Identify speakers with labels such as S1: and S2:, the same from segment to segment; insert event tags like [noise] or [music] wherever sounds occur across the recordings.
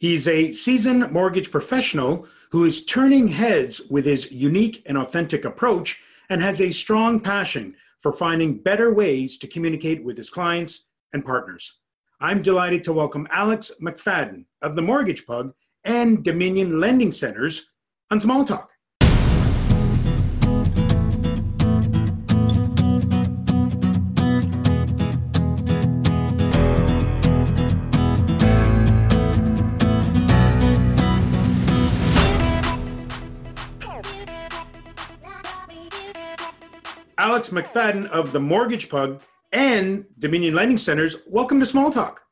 S1: He's a seasoned mortgage professional who is turning heads with his unique and authentic approach and has a strong passion for finding better ways to communicate with his clients and partners. I'm delighted to welcome Alex McFadyen of the Mortgage Pug and Dominion Lending Centers on Small Talk. Alex McFadyen of the Mortgage Pug and Dominion Lending Centers. Welcome to Small Talk.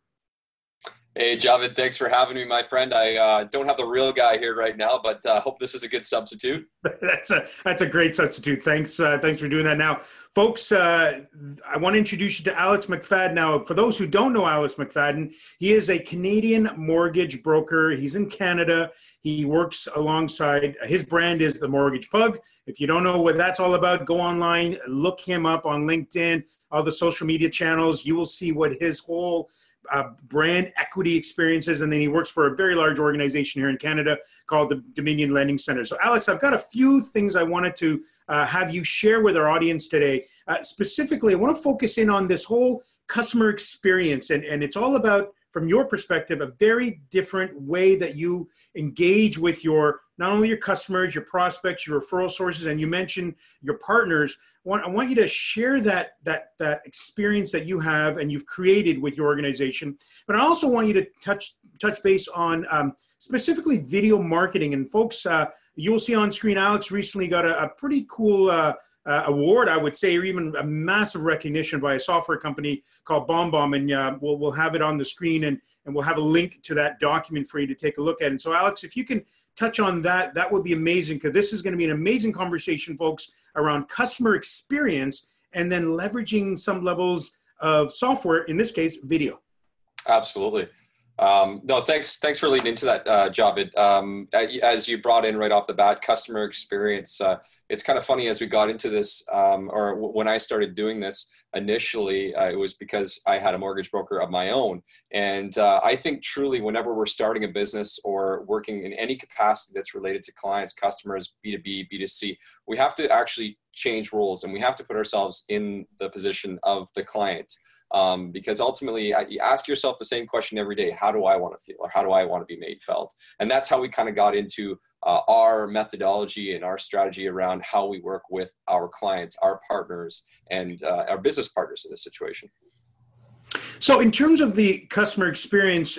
S2: Hey, Javid, thanks for having me, my friend. I uh, don't have the real guy here right now, but uh, hope this is a good substitute. [laughs]
S1: that's a that's a great substitute. Thanks, uh, thanks for doing that. Now, folks, uh, I want to introduce you to Alex McFadyen. Now, for those who don't know Alex McFadyen, he is a Canadian mortgage broker. He's in Canada. He works alongside his brand is the Mortgage Pug. If you don't know what that's all about, go online, look him up on LinkedIn, all the social media channels. You will see what his whole uh, brand equity experiences, and then he works for a very large organization here in Canada called the Dominion Lending Center. So, Alex, I've got a few things I wanted to uh, have you share with our audience today. Uh, specifically, I want to focus in on this whole customer experience, and, and it's all about, from your perspective, a very different way that you engage with your not only your customers, your prospects, your referral sources, and you mentioned your partners. I want, I want you to share that that that experience that you have and you've created with your organization. But I also want you to touch touch base on um, specifically video marketing. And folks, uh, you will see on screen, Alex recently got a, a pretty cool. Uh, uh, award, I would say, or even a massive recognition by a software company called BombBomb, and uh, we'll we'll have it on the screen, and and we'll have a link to that document for you to take a look at. And so, Alex, if you can touch on that, that would be amazing because this is going to be an amazing conversation, folks, around customer experience and then leveraging some levels of software, in this case, video.
S2: Absolutely. Um, no, thanks. Thanks for leading into that, uh, Javid. Um, as you brought in right off the bat, customer experience. Uh, it's kind of funny as we got into this, um, or w- when I started doing this initially, uh, it was because I had a mortgage broker of my own. And uh, I think truly, whenever we're starting a business or working in any capacity that's related to clients, customers, B2B, B2C, we have to actually change roles and we have to put ourselves in the position of the client. Um, because ultimately you ask yourself the same question every day how do i want to feel or how do i want to be made felt and that's how we kind of got into uh, our methodology and our strategy around how we work with our clients, our partners, and uh, our business partners in this situation.
S1: So, in terms of the customer experience,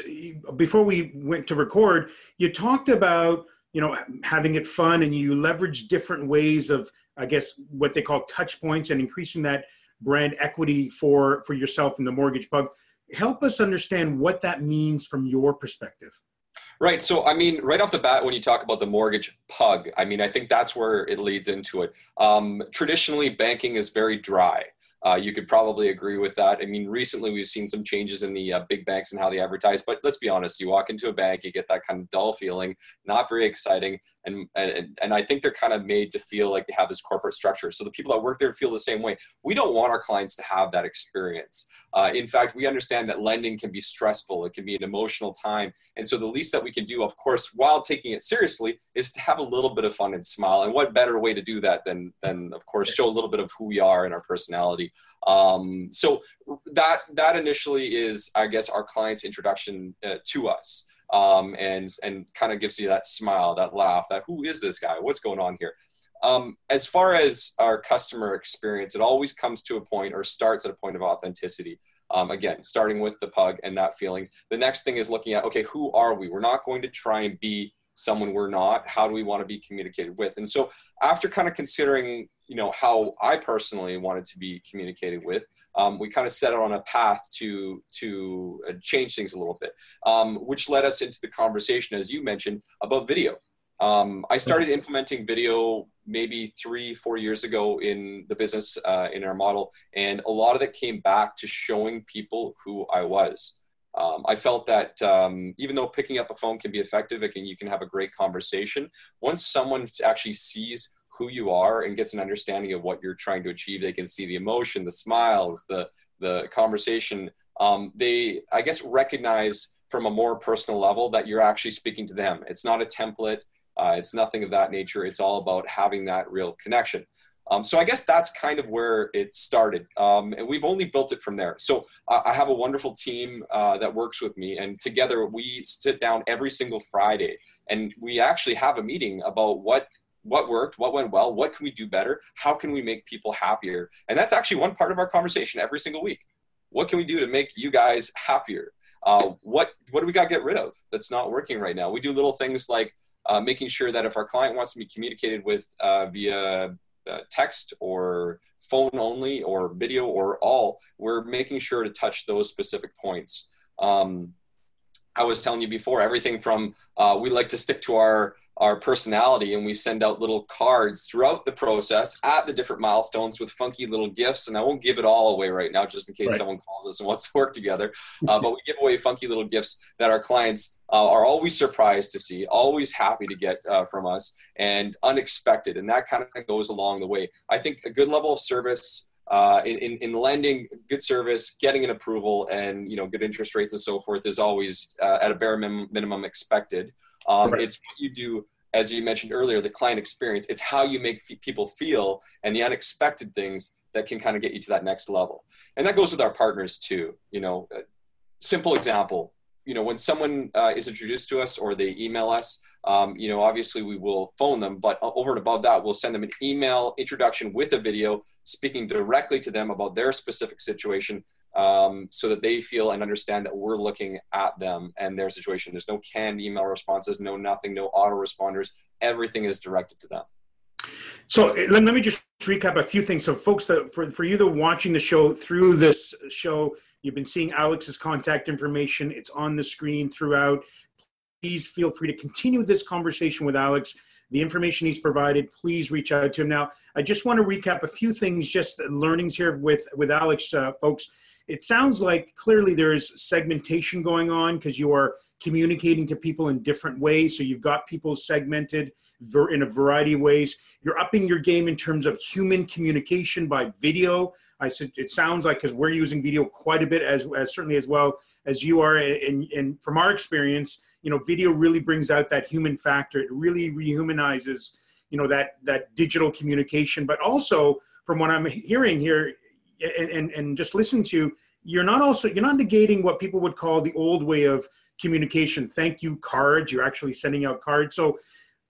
S1: before we went to record, you talked about you know having it fun, and you leverage different ways of, I guess, what they call touch points and increasing that brand equity for for yourself in the mortgage pug. Help us understand what that means from your perspective.
S2: Right. So, I mean, right off the bat, when you talk about the mortgage pug, I mean, I think that's where it leads into it. Um, traditionally, banking is very dry. Uh, you could probably agree with that. I mean, recently we've seen some changes in the uh, big banks and how they advertise. But let's be honest, you walk into a bank, you get that kind of dull feeling, not very exciting, and and and I think they're kind of made to feel like they have this corporate structure. So the people that work there feel the same way. We don't want our clients to have that experience. Uh, in fact, we understand that lending can be stressful. It can be an emotional time, and so the least that we can do, of course, while taking it seriously, is to have a little bit of fun and smile. And what better way to do that than than of course show a little bit of who we are and our personality. Um, so that that initially is, I guess, our client's introduction uh, to us, um, and and kind of gives you that smile, that laugh, that who is this guy? What's going on here? Um, as far as our customer experience, it always comes to a point or starts at a point of authenticity. Um, again, starting with the pug and that feeling. The next thing is looking at okay, who are we? We're not going to try and be someone we're not. How do we want to be communicated with? And so, after kind of considering you know how I personally wanted to be communicated with. Um, we kind of set out on a path to to uh, change things a little bit, um, which led us into the conversation, as you mentioned, about video. Um, I started implementing video maybe three, four years ago in the business uh, in our model, and a lot of it came back to showing people who I was. Um, I felt that um, even though picking up a phone can be effective, it can, you can have a great conversation. Once someone actually sees who you are and gets an understanding of what you're trying to achieve. They can see the emotion, the smiles, the the conversation. Um, they, I guess, recognize from a more personal level that you're actually speaking to them. It's not a template. Uh, it's nothing of that nature. It's all about having that real connection. Um, so I guess that's kind of where it started, um, and we've only built it from there. So I, have a wonderful team uh, that works with me, and together we sit down every single Friday, and we actually have a meeting about what what worked, what went well, what can we do better, how can we make people happier, and that's actually one part of our conversation every single week. What can we do to make you guys happier? Uh, what what do we got to get rid of that's not working right now? We do little things like uh, making sure that if our client wants to be communicated with uh, via uh, text or phone only or video or all, we're making sure to touch those specific points. Um, I was telling you before, everything from uh, we like to stick to our our personality and we send out little cards throughout the process at the different milestones with funky little gifts. And i won't give it all away right now just in case right. someone calls us and wants to work together. Uh, but we give away funky little gifts that our clients uh, are always surprised to see always happy to get uh, from us and unexpected. And that kind of goes along the way. I think a good level of service uh, in, in, in, lending good service getting an approval and you know good interest rates and so forth is always uh, at a bare minimum, minimum expected um, right. It's what you do, as you mentioned earlier, the client experience. It's how you make f- people feel and the unexpected things that can kind of get you to that next level. And that goes with our partners too. You know, simple example. You know, when someone uh, is introduced to us or they email us, um, you know, obviously we will phone them, but over and above that, we'll send them an email introduction with a video speaking directly to them about their specific situation um, so that they feel and understand that we're looking at them and their situation. There's no canned email responses, no nothing, no autoresponders. Everything is directed to them.
S1: So eh, let, me just recap a few things. So, folks, that for, for you that are watching the show through this show, you've been seeing Alex's contact information. It's on the screen throughout. Please feel free to continue this conversation with Alex. The information he's provided, please reach out to him. Now, I just want to recap a few things, just learnings here with with Alex, uh, folks it sounds like clearly there's segmentation going on because you are communicating to people in different ways. So you've got people segmented in a variety of ways. You're upping your game in terms of human communication by video. I said it sounds like because we're using video quite a bit as, as certainly as well as you are. And, and from our experience, you know, video really brings out that human factor. It really rehumanizes, you know, that that digital communication. But also, from what I'm hearing here, and, and, and just listen to, you're not also, you're not negating what people would call the old way of communication. Thank you cards. You're actually sending out cards. So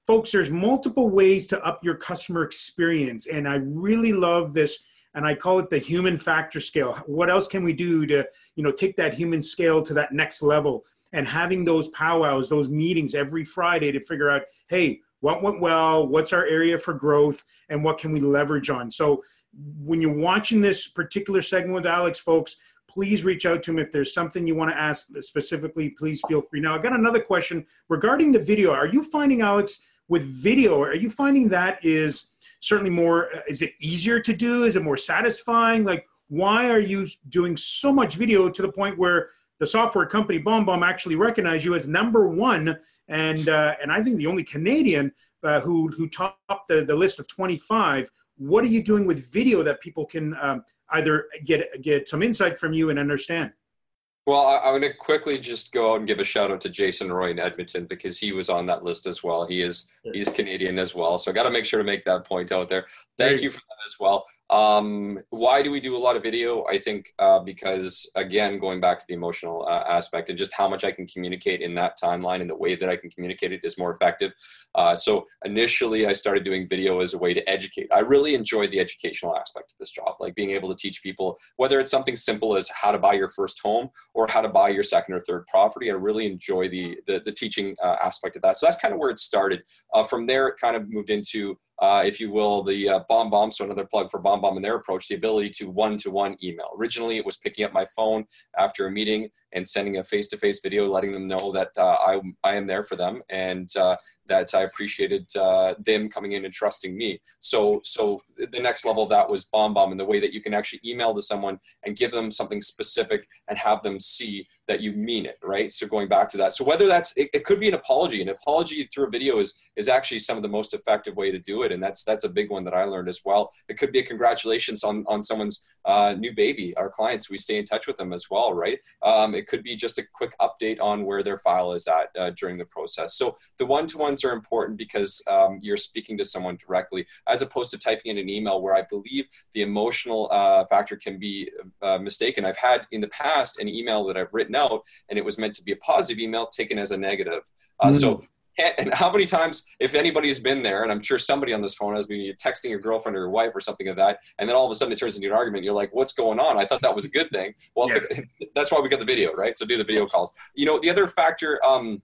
S1: folks, there's multiple ways to up your customer experience. And I really love this and I call it the human factor scale. What else can we do to, you know, take that human scale to that next level? And having those powwows, those meetings every Friday to figure out, hey, what went well, what's our area for growth, and what can we leverage on. So when you're watching this particular segment with Alex, folks, please reach out to him if there's something you want to ask specifically. Please feel free. Now, I got another question regarding the video. Are you finding Alex with video? Are you finding that is certainly more? Is it easier to do? Is it more satisfying? Like, why are you doing so much video to the point where the software company BombBomb actually recognize you as number one, and uh, and I think the only Canadian uh, who who topped the, the list of 25 what are you doing with video that people can um, either get get some insight from you and understand?
S2: Well, I, am going to quickly just go out and give a shout out to Jason Roy in Edmonton because he was on that list as well. He is he's Canadian as well, so I got to make sure to make that point out there. Thank you for that as well. Um, why do we do a lot of video? I think uh, because, again, going back to the emotional uh, aspect and just how much I can communicate in that timeline and the way that I can communicate it is more effective. Uh, so initially, I started doing video as a way to educate. I really enjoyed the educational aspect of this job, like being able to teach people, whether it's something simple as how to buy your first home or how to buy your second or third property. I really enjoy the, the, the teaching uh, aspect of that. So that's kind of where it started. Uh, from there, it kind of moved into uh, if you will, the uh, BombBomb. So another plug for BombBomb and their approach, the ability to one-to-one email. Originally, it was picking up my phone after a meeting and sending a face-to-face video, letting them know that uh, I, I am there for them and uh, that I appreciated uh, them coming in and trusting me. So, so the next level of that was BombBomb and the way that you can actually email to someone and give them something specific and have them see that you mean it, right? So going back to that, so whether that's it, it could be an apology. An apology through a video is is actually some of the most effective way to do it, and that's that's a big one that I learned as well. It could be a congratulations on on someone's uh, new baby, our clients, we stay in touch with them as well, right? Um, it could be just a quick update on where their file is at uh, during the process. So the one-to-ones are important because um, you're speaking to someone directly, as opposed to typing in an email where I believe the emotional uh, factor can be uh, mistaken. I've had in the past an email that I've written out, and it was meant to be a positive email taken as a negative. Mm. So and how many times, if anybody's been there, and I'm sure somebody on this phone has been texting your girlfriend or your wife or something like that, and then all of a sudden it turns into an argument. You're like, "What's going on?" I thought that was a good thing. Well, yeah. [laughs] that's why we got the video, right? So do the video calls. You know, the other factor, um,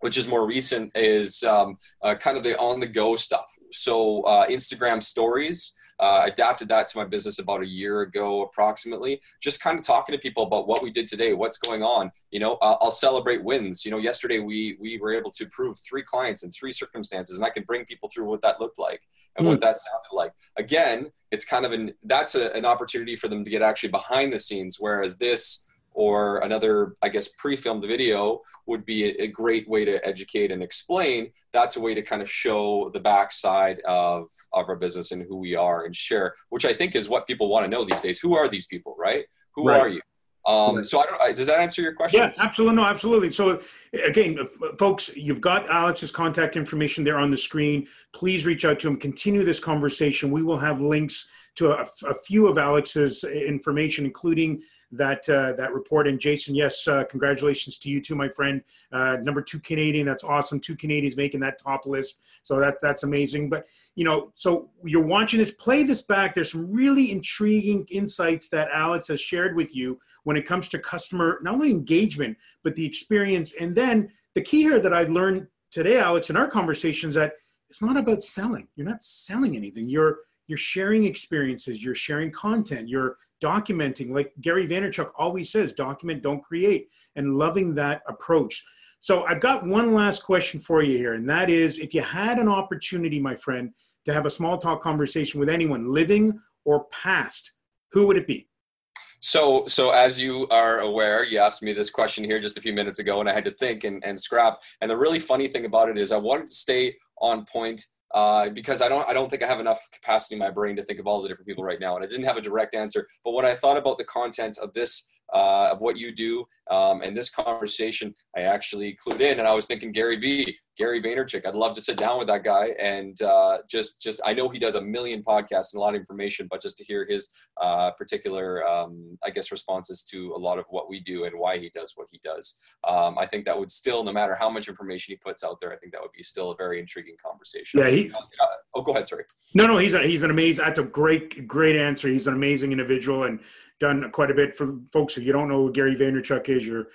S2: which is more recent, is um, uh, kind of the on-the-go stuff. So uh, Instagram stories. Uh, adapted that to my business about a year ago, approximately. Just kind of talking to people about what we did today, what's going on. You know, uh, I'll celebrate wins. You know, yesterday we we were able to prove three clients in three circumstances, and I can bring people through what that looked like and mm. what that sounded like. Again, it's kind of an that's a, an opportunity for them to get actually behind the scenes, whereas this or another, I guess, pre-filmed video would be a, great way to educate and explain. That's a way to kind of show the backside of, of our business and who we are and share, which I think is what people want to know these days. Who are these people, right? Who right. are you? Um, right. So I don't, does that answer your question?
S1: Yeah, absolutely. No, absolutely. So again, folks, you've got Alex's contact information there on the screen. Please reach out to him. Continue this conversation. We will have links to a, a few of Alex's information, including that uh, that report. And Jason, yes, uh, congratulations to you too, my friend. Uh, number two Canadian, that's awesome. Two Canadians making that top list, so that that's amazing. But you know, so you're watching this. Play this back. There's some really intriguing insights that Alex has shared with you when it comes to customer not only engagement but the experience. And then the key here that I've learned today, Alex, in our conversations that it's not about selling. You're not selling anything. You're you're sharing experiences. You're sharing content. You're documenting, like Gary Vaynerchuk always says, document, don't create, and loving that approach. So I've got one last question for you here, and that is if you had an opportunity, my friend, to have a small talk conversation with anyone, living or past, who would it be?
S2: So, so as you are aware, you asked me this question here just a few minutes ago, and I had to think and, and scrap. And the really funny thing about it is, I wanted to stay on point uh, because I don't I don't think I have enough capacity in my brain to think of all the different people right now, and I didn't have a direct answer. But when I thought about the content of this uh, of what you do um, and this conversation, I actually clued in, and I was thinking Gary Vee. Gary Vaynerchuk. I'd love to sit down with that guy and uh, just just I know he does a million podcasts and a lot of information, but just to hear his uh, particular um, I guess responses to a lot of what we do and why he does what he does. Um, I think that would still, no matter how much information he puts out there, I think that would be still a very intriguing conversation.
S1: Yeah. He,
S2: uh, oh, go ahead. Sorry.
S1: No, no, he's a, he's an amazing. That's a great great answer. He's an amazing individual and done quite a bit for folks. If you don't know who Gary Vaynerchuk is, you're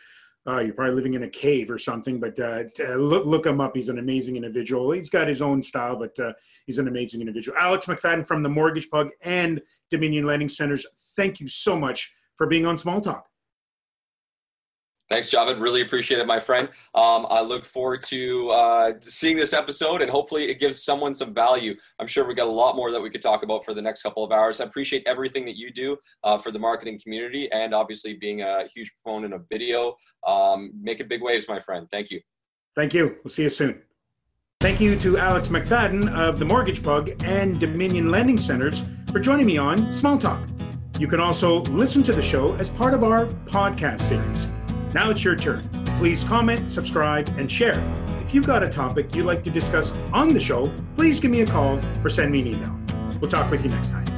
S1: uh, you're probably living in a cave or something, but uh, look, look him up. He's an amazing individual. He's got his own style, but uh, he's an amazing individual. Alex McFadyen from the Mortgage Pug and Dominion Lending Centers, thank you so much for being on Small Talk.
S2: Thanks, Javed. Really appreciate it, my friend. Um, I look forward to uh, seeing this episode, and hopefully, it gives someone some value. I'm sure we got a lot more that we could talk about for the next couple of hours. I appreciate everything that you do uh, for the marketing community, and obviously being a huge proponent of video. Um, make it big waves, my friend. Thank you.
S1: Thank you. We'll see you soon. Thank you to Alex McFadyen of the Mortgage Pug and Dominion Lending Centers for joining me on Small Talk. You can also listen to the show as part of our podcast series. Now it's your turn. Please comment, subscribe, and share. If you've got a topic you'd like to discuss on the show, please give me a call or send me an email. We'll talk with you next time.